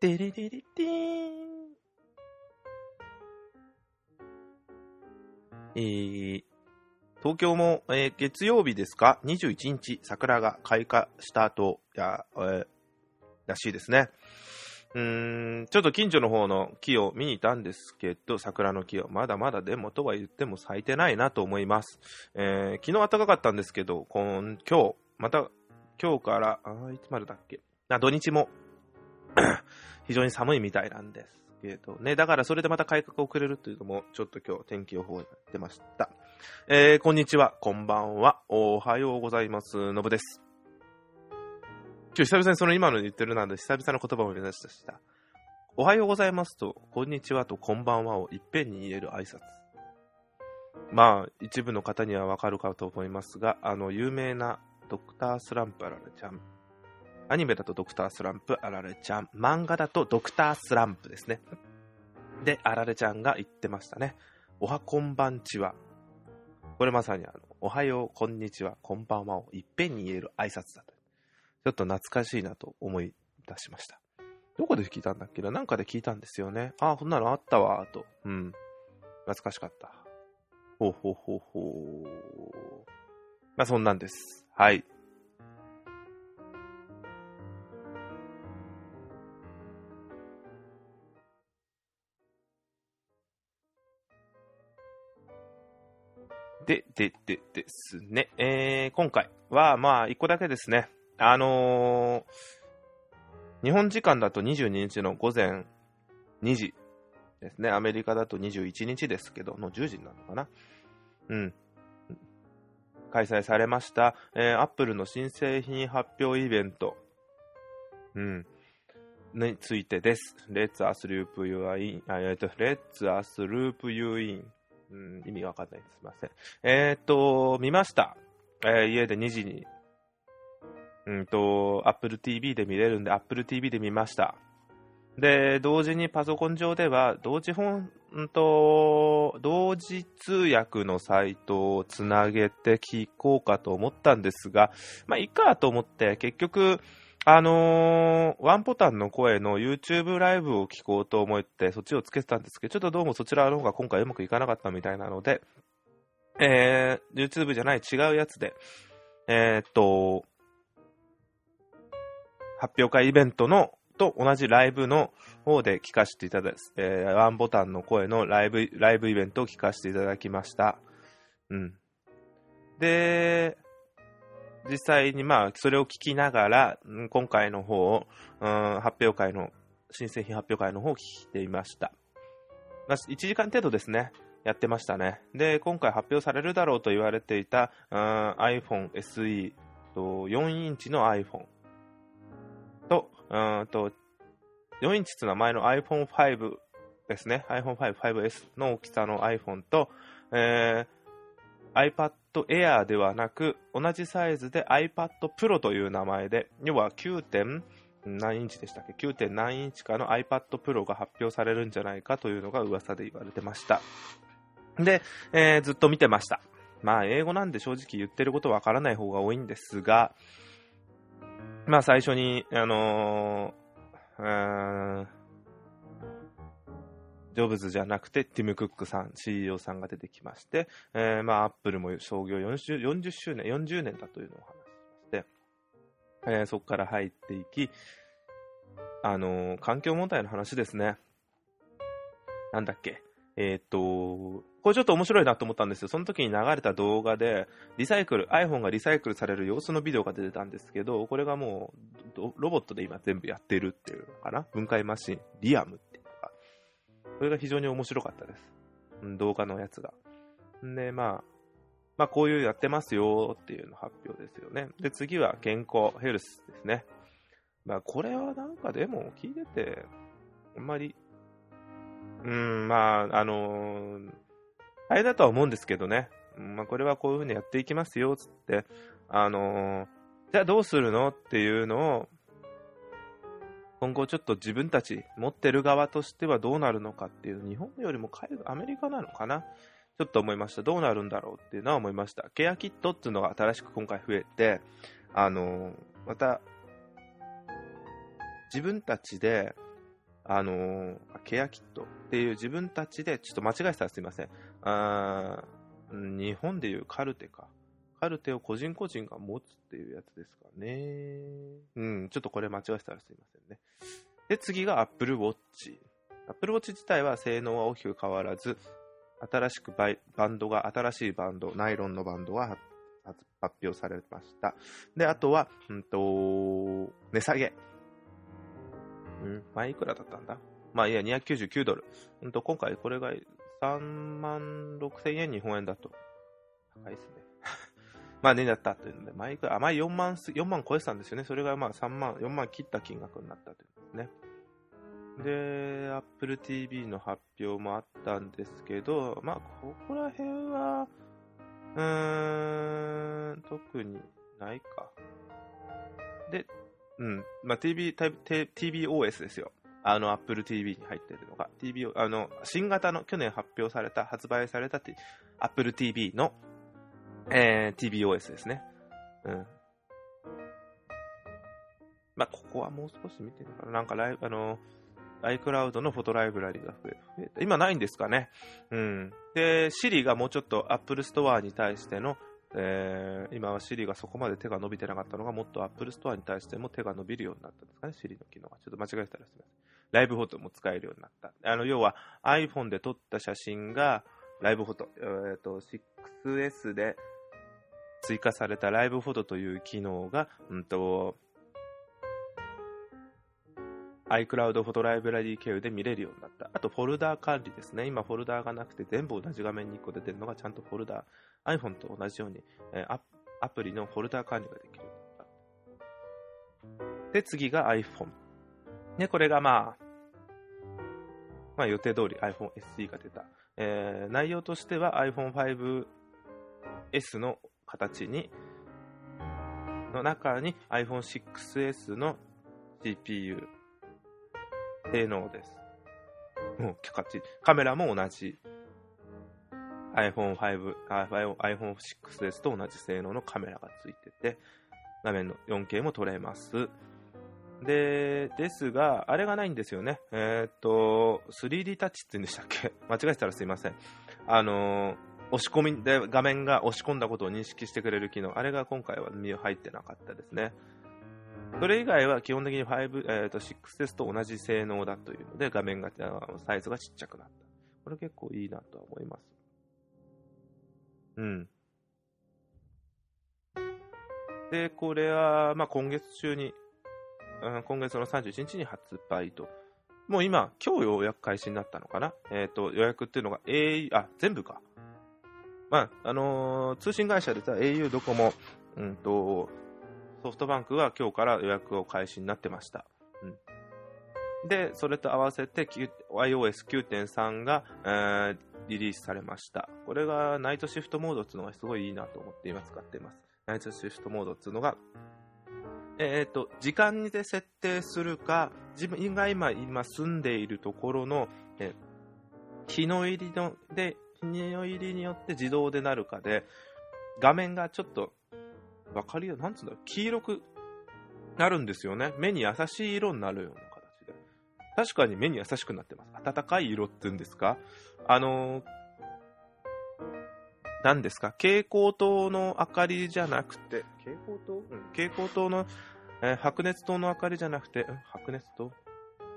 てれれれてーん。えー、東京も、えー月曜日ですか ?21 日、桜が開花した後、や、えーらしいですね。うーん、ちょっと近所の方の木を見に行ったんですけど、桜の木を。まだまだでもとは言っても咲いてないなと思います。えー昨日暖かかったんですけど、今日、また今日から、あいつまでだっけ、土日も非常に寒いみたいなんですけどね。だからそれでまた開花が遅れるというのも、ちょっと今日天気予報に出ました。えーこんにちは、こんばんは、おはようございます、のぶです。今日久々にその今の言ってるなんで、久々の言葉を目指した。おはようございますと、こんにちはとこんばんはをいっぺんに言える挨拶。まあ、一部の方にはわかるかと思いますが、あの、有名なドクタースランプあられちゃん。アニメだとドクタースランプあられちゃん。漫画だとドクタースランプですね。で、あられちゃんが言ってましたね。おはこんばんちは。これまさにあの、おはよう、こんにちは、こんばんはをいっぺんに言える挨拶だと。ちょっと懐かしいなと思い出しました。どこで聞いたんだっけな？なんかで聞いたんですよね。あ、こんなのあったわ、と。うん。懐かしかった。ほうほうほうほう。まあ、そんなんです。はい。で、で、で、ですね。えー、今回は、まあ、一個だけですね。あのー日本時間だと22日の午前2時ですね。アメリカだと21日ですけど、の10時なのかな。うん。開催されました、えー、アップルの新製品発表イベント。うん。についてです。Let's us loop you in. えっと、Let's us loop you in. うん、意味わかんないです。すいません。えーっと、見ました。えー家で2時に。うんと、Apple TV で見れるんで、Apple TV で見ました。で、同時にパソコン上では、同時本、うんと、同時通訳のサイトをつなげて聞こうかと思ったんですが、まあ、いいかと思って、結局、あのーワンボタンの声の YouTube ライブを聞こうと思って、そっちをつけてたんですけど、ちょっとどうもそちらの方が今回うまくいかなかったみたいなので、えー、YouTube じゃない違うやつで、えーっと、発表会イベントのと同じライブの方で聞かせていただき、えーワンボタンの声のライブ、ライブイベントを聞かせていただきました。うん。で、実際にまあ、それを聞きながら、今回の方を、うん、発表会の、新製品発表会の方を聞いていました。まあ、1時間程度ですね。やってましたね。で、今回発表されるだろうと言われていた、うん iPhone SE と4インチの iPhone と、うんと、4インチっていうのは前の iPhone5 ですね。iPhone5、5S の大きさの iPhone と、えー iPad Air ではなく、同じサイズで iPad Pro という名前で、要は 9. 点何インチでしたっけ ?9. 点何インチかの iPad Pro が発表されるんじゃないかというのが噂で言われてました。で、えーずっと見てました。まあ、英語なんで正直言ってることわからない方が多いんですが、まあ、最初に、あのーうーんジョブズじゃなくて、ティム・クックさん、CEO さんが出てきまして、えーまあ、アップルも創業 40, 周年、40年だというのを話しまして、えーそこから入っていき、あのー環境問題の話ですね。なんだっけ。えーっと、これちょっと面白いなと思ったんですよ。その時に流れた動画で、リサイクル、iPhone がリサイクルされる様子のビデオが出てたんですけど、これがもう、ロボットで今全部やってるっていうのかな。分解マシン、リアムって。これが非常に面白かったです。動画のやつが。んで、まあ、まあこういうやってますよっていうの発表ですよね。で、次は健康、ヘルスですね。まあこれはなんかでも聞いてて、あんまり、うん、まあ、あのーあれだとは思うんですけどね。まあこれはこういうふうにやっていきますよ、つって、あのーじゃあどうするの？っていうのを、今後ちょっと自分たち持ってる側としてはどうなるのかっていう、日本よりもアメリカなのかな？ちょっと思いました。どうなるんだろうっていうのは思いました。ケアキットっていうのが新しく今回増えて、あのまた、自分たちで、あの、ケアキットっていう自分たちで、ちょっと間違えたらすいません。あ日本でいうカルテか。カルテを個人個人が持つっていうやつですかね。うん、ちょっとこれ間違えたらすいませんね。で、次が Apple Watch。Apple Watch 自体は性能は大きく変わらず、新しくバンドが、新しいバンド、ナイロンのバンドが発表されました。で、あとは、うんと、値下げ。うん、前いくらだったんだ？まあいや、299ドル。うんと、今回これが3万6千円日本円だと。高いですね。まあね、だったというので、前いくら、あ、前4万、4万超えてたんですよね。それがまあ3万、4万切った金額になったというんですね。で、Apple TV の発表もあったんですけど、まあ、ここら辺は、うーん、特にないか。で、うん、まあ、TV、TVOS ですよ。あの、Apple TV に入ってるのが、TV、あの、新型の去年発表された、発売された Apple TV の、えー、TVOS ですね。うん。まあ、ここはもう少し見てるかな。なんかライブ、あの、iCloud のフォトライブラリが増えた。今ないんですかね。うん。で、Siri がもうちょっと Apple Store に対しての、えー、今は Siri がそこまで手が伸びてなかったのが、もっと Apple Store に対しても手が伸びるようになったんですかね、Siri の機能が。ちょっと間違えたらすみません。ライブフォトも使えるようになった。あの、要は iPhone で撮った写真が、ライブフォト、えっ、ー、と、6S で追加されたライブフォトという機能が、うんと、iCloud フォトライブラリー経由で見れるようになった。あと、フォルダー管理ですね。今、フォルダーがなくて、全部同じ画面に1個出てるのが、ちゃんとフォルダー、iPhone と同じように、えー、アプリのフォルダー管理ができるようになった。で、次が iPhone。ね、これがまあ、まあ予定通り iPhone SE が出た。えー、内容としては iPhone 5S の形に、の中に iPhone 6S の CPU、性能です。もう、カメラも同じ。iPhone 5、iPhone 6S と同じ性能のカメラがついてて、画面の 4K も撮れます。で、ですが、あれがないんですよね。えー、っと、3D タッチって言うんでしたっけ？間違えたらすいません。あのー、押し込みで画面が押し込んだことを認識してくれる機能、あれが今回は入ってなかったですね。それ以外は基本的に5、えー、と 6S と同じ性能だというので、画面が、サイズがちっちゃくなった。これ結構いいなとは思います。うん。で、これは、まあ、今月中に、うん、今月の31日に発売と。もう今、今日予約開始になったのかな？えっ、ー、と、予約っていうのが A、あ、全部か。まあ、あのー、通信会社で言ったら au ドコモ、うんと、ソフトバンクは今日から予約を開始になってました。うん、で、それと合わせて iOS9.3 が、えー、リリースされました。これがナイトシフトモードっていうのがすごいいいなと思って今使っています。ナイトシフトモードっていうのが、えっ、ー、と、時間で設定するか、自分が今、今住んでいるところの、え日の入りの、で、日の入りによって自動でなるかで、画面がちょっとわかりや、なんつうんだろう、黄色くなるんですよね。目に優しい色になるような形で。確かに目に優しくなってます。暖かい色って言うんですか？あのー、何ですか？蛍光灯の明かりじゃなくて、蛍光灯？うん。蛍光灯の、えー、白熱灯の明かりじゃなくて、うん、白熱灯？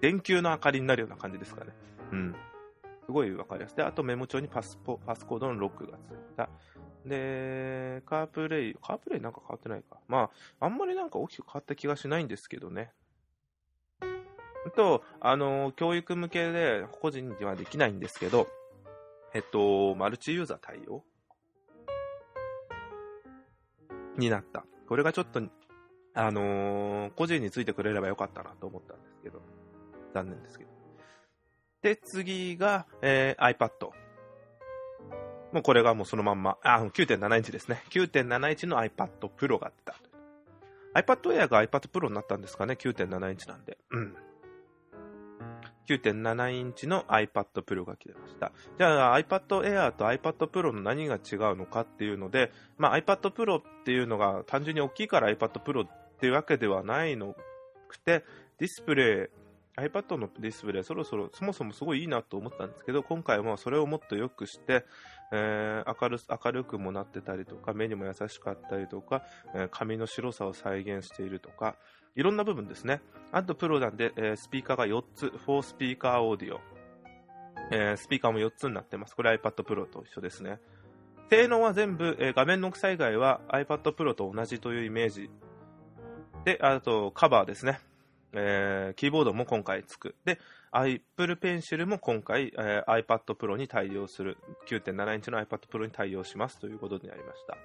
電球の明かりになるような感じですかね。うん。すごいわかりやすい。で、あとメモ帳にパスポ、パスコードのロックがついた。で、カープレイ、カープレイなんか変わってないか。まあ、あんまりなんか大きく変わった気がしないんですけどね。と、あの、教育向けで個人にはできないんですけど、えっと、マルチユーザー対応？になった。これがちょっと、あのー、個人についてくれればよかったなと思ったんですけど、残念ですけど。で、次が、えー、iPad。もうこれがもうそのまんま、あ、9.7インチですね。9.7インチの iPad Pro が出た。iPad Air が iPad Pro になったんですかね？9.7インチなんで。うん。9.7インチの iPad Pro が来てました。じゃあ iPad Air と iPad Pro の何が違うのかっていうので、まあ、iPad Pro っていうのが単純に大きいから iPad Pro っていうわけではないのくて、ディスプレイ iPad のディスプレイそろそろそもそもすごいいいなと思ったんですけど、今回はそれをもっと良くして、えー、明る明るくもなってたりとか、目にも優しかったりとか、えー、髪の白さを再現しているとか、いろんな部分ですね。あとプロなんで、えー、スピーカーが4つ、4スピーカーオーディオ。えー、スピーカーも4つになってます。これ iPad Pro と一緒ですね。性能は全部、えー、画面の大きさ以外は iPad Pro と同じというイメージ。で、あとカバーですね。えー、キーボードも今回つく。で、Apple Pencil も今回、えー、iPad Pro に対応する。9.7インチの iPad Pro に対応しますということになりました。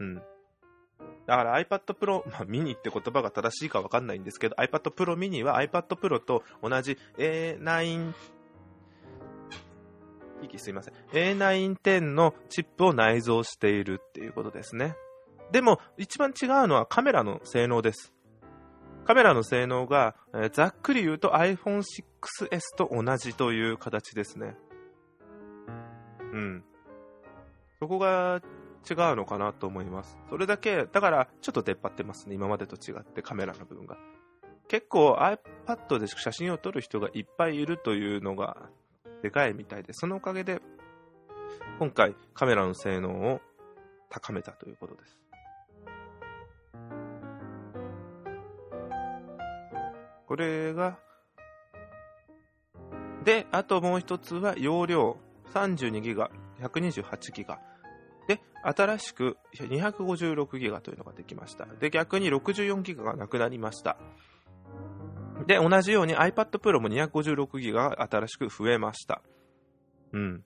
うん。だから iPad Pro、まあ、ミニって言葉が正しいかわかんないんですけど、iPad Pro mini は iPad Pro と同じ A9、息すいません。A910 のチップを内蔵しているっていうことですね。でも、一番違うのはカメラの性能です。カメラの性能が、えー、ざっくり言うと iPhone 6S と同じという形ですね。うん。そこが違うのかなと思います。それだけ、だからちょっと出っ張ってますね。今までと違ってカメラの部分が。結構 iPad で写真を撮る人がいっぱいいるというのがでかいみたいで、そのおかげで今回カメラの性能を高めたということです。これが、で、あともう一つは容量、32ギガ、128ギガ。で、新しく256ギガというのができました。で、逆に64ギガがなくなりました。で、同じように iPad Pro も256ギガが新しく増えました。うん。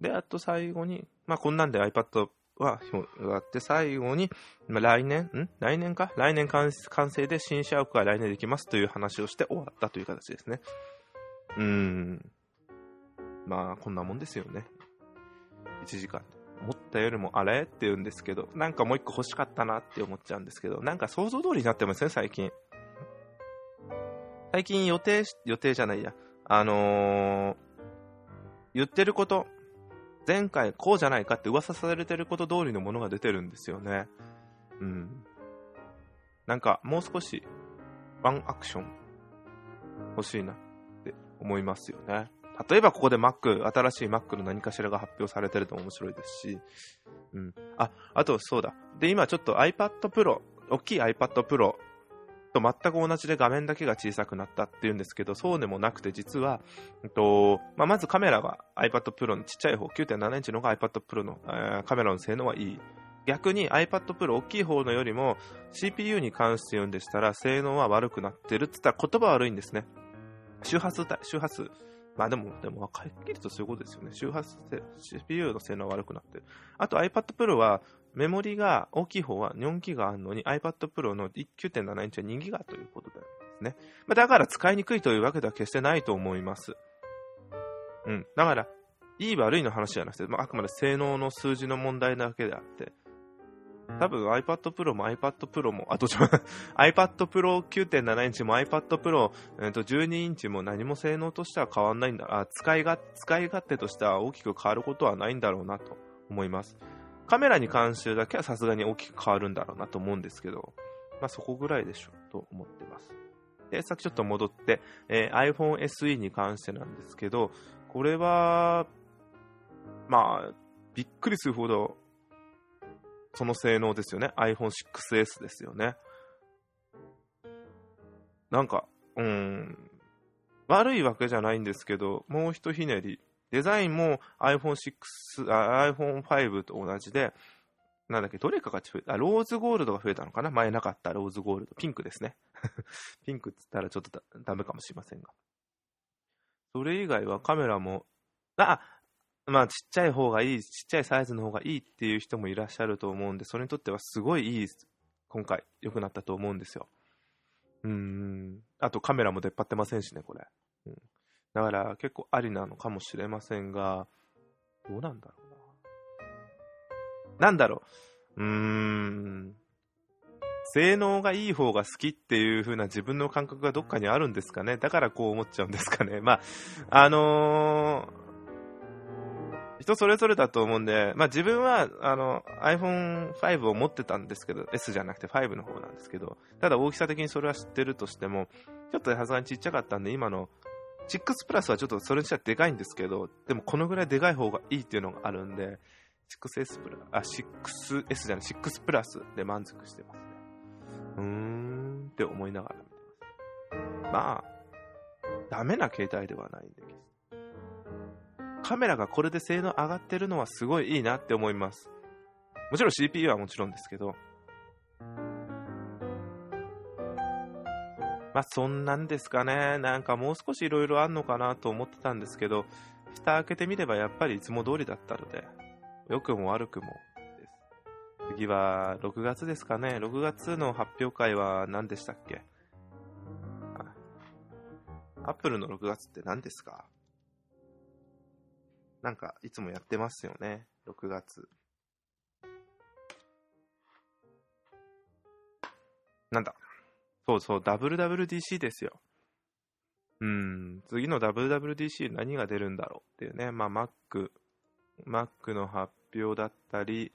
で、あと最後に、まあこんなんで iPad はがあって、最後に、まあ、来年、ん？来年か？来年完成で新社屋が来年できますという話をして終わったという形ですね。うーん。まあ、こんなもんですよね。1時間思ったよりもあれって言うんですけど、なんかもう一個欲しかったなって思っちゃうんですけど、なんか想像通りになってますね、最近。最近予定、予定じゃないや。あのー、言ってること、前回こうじゃないかって噂されてること通りのものが出てるんですよね。うん。なんかもう少しワンアクション欲しいなって思いますよね。例えばここで Mac、新しい Mac の何かしらが発表されてると面白いですし、うん。あ、あとそうだ。で、今ちょっと iPad Pro、大きい iPad Pro と全く同じで画面だけが小さくなったっていうんですけど、そうでもなくて実は、えっとまあ、まずカメラが iPad Pro のちっちゃい方、9.7インチの方が iPad Pro の、えー、カメラの性能はいい。逆に iPad Pro 大きい方のよりも CPU に関して言うんでしたら性能は悪くなってるって言ったら言葉悪いんですね。周波数、周波数。まあでも、でも、はっきりとそういうことですよね。周波数、CPU の性能は悪くなってる。あと iPad Pro はメモリが大きい方は4ギガあるのに iPad Pro の9.7インチは2ギガということですね。まあ、だから使いにくいというわけでは決してないと思います。うん。だから、いい悪いの話じゃなくて、まあ、あくまで性能の数字の問題なわけであって、多分 iPad Pro も iPad Pro も、あと iPad Pro 9.7インチも iPad Pro、えー、と12インチも何も性能としては変わんないんだあ使いが、使い勝手としては大きく変わることはないんだろうなと思います。カメラに関してだけはさすがに大きく変わるんだろうなと思うんですけど、まあそこぐらいでしょと思ってます。で、さっきちょっと戻って、えー、iPhone SE に関してなんですけど、これは、まあ、びっくりするほど、その性能ですよね。iPhone 6S ですよね。なんか、うん、悪いわけじゃないんですけど、もうひとひねりデザインも iPhone6、iPhone5 と同じで、なんだっけ、どれかが増えた、ローズゴールドが増えたのかな？前なかったローズゴールド。ピンクですね。ピンクっつったらちょっとダメかもしれませんが。それ以外はカメラも、あ、まあちっちゃい方がいい、ちっちゃいサイズの方がいいっていう人もいらっしゃると思うんで、それにとってはすごいいい、今回良くなったと思うんですよ。うん。あとカメラも出っ張ってませんしね、これ。だから結構ありなのかもしれませんが、どうなんだろうな。なんだろう。うーん。性能がいい方が好きっていう風な自分の感覚がどっかにあるんですかね。だからこう思っちゃうんですかね。まあ、あの人それぞれだと思うんで、まあ自分はあの iPhone5 を持ってたんですけど、S じゃなくて5の方なんですけど、ただ大きさ的にそれは知ってるとしても、ちょっとさすがにちっちゃかったんで、今の6プラスはちょっとそれにしてはでかいんですけど、でもこのぐらいでかい方がいいっていうのがあるんで、6S プラあ、6S じゃない、6プラスで満足してますね。うーんって思いながら見てます。まあ、ダメな携帯ではないんで、カメラがこれで性能上がってるのはすごいいいなって思います。もちろん CPU はもちろんですけど、まあそんなんですかね。なんかもう少しいろいろあんのかなと思ってたんですけど、蓋開けてみればやっぱりいつも通りだったので、良くも悪くもです。次は6月ですかね。6月の発表会は何でしたっけ？アップルの6月って何ですか？なんかいつもやってますよね。6月。なんだ？そうそう、WWDC ですよ。うん、次の WWDC 何が出るんだろうっていうね。まあ Mac、Mac の発表だったり、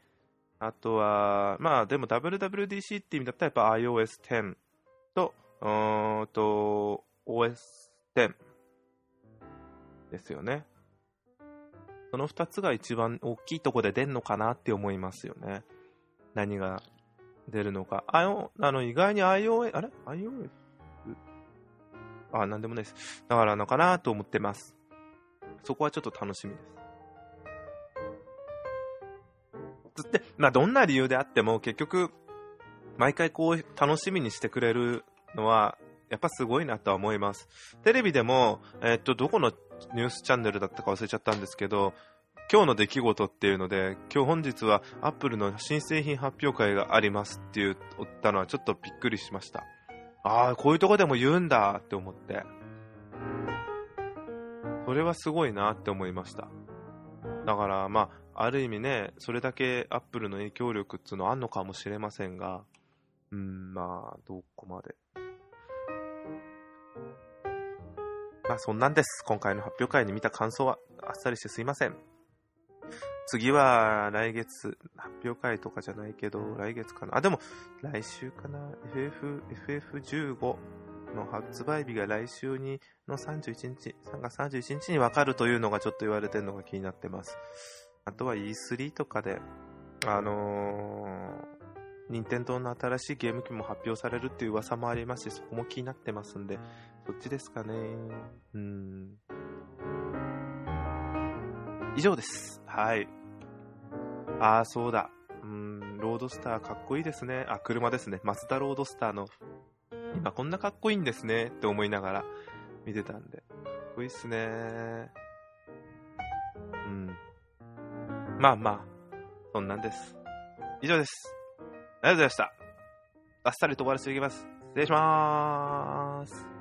あとは、まあでも WWDC って意味だったらやっぱ iOS10 と、うんと OS10 ですよね。その2つが一番大きいとこで出んのかなって思いますよね。何が出るのか。ああの、意外に iOS、あれ ?iOS? あ、なんでもないです。だからのかなと思ってます。そこはちょっと楽しみです。つって、まあ、どんな理由であっても、結局、毎回こう、楽しみにしてくれるのは、やっぱすごいなとは思います。テレビでも、えー、っと、どこのニュースチャンネルだったか忘れちゃったんですけど、今日の出来事っていうので、今日本日はアップルの新製品発表会がありますって言ったのはちょっとびっくりしました。ああ、こういうとこでも言うんだって思って。それはすごいなって思いました。だから、まあ、ある意味ね、それだけアップルの影響力っていうのはあんのかもしれませんが、うん、まあ、どこまで。まあ、そんなんです。今回の発表会に見た感想はあっさりしてすいません。次は来月、発表会とかじゃないけど、来月かな。あ、でも、来週かな。FF、FF15 の発売日が来週にの31日、3月31日に分かるというのがちょっと言われてるのが気になってます。あとは E3 とかで、あのー、任天堂の新しいゲーム機も発表されるっていう噂もありますし、そこも気になってますんで、そっちですかね。うん。以上です。はい。ああ、そうだ。うん、ロードスターかっこいいですね。あ、車ですね。マツダロードスターの。今こんなかっこいいんですね。って思いながら見てたんで。かっこいいっすね。うん。まあまあ、そんなんです。以上です。ありがとうございました。あっさり飛ばしていきます。失礼しまーす。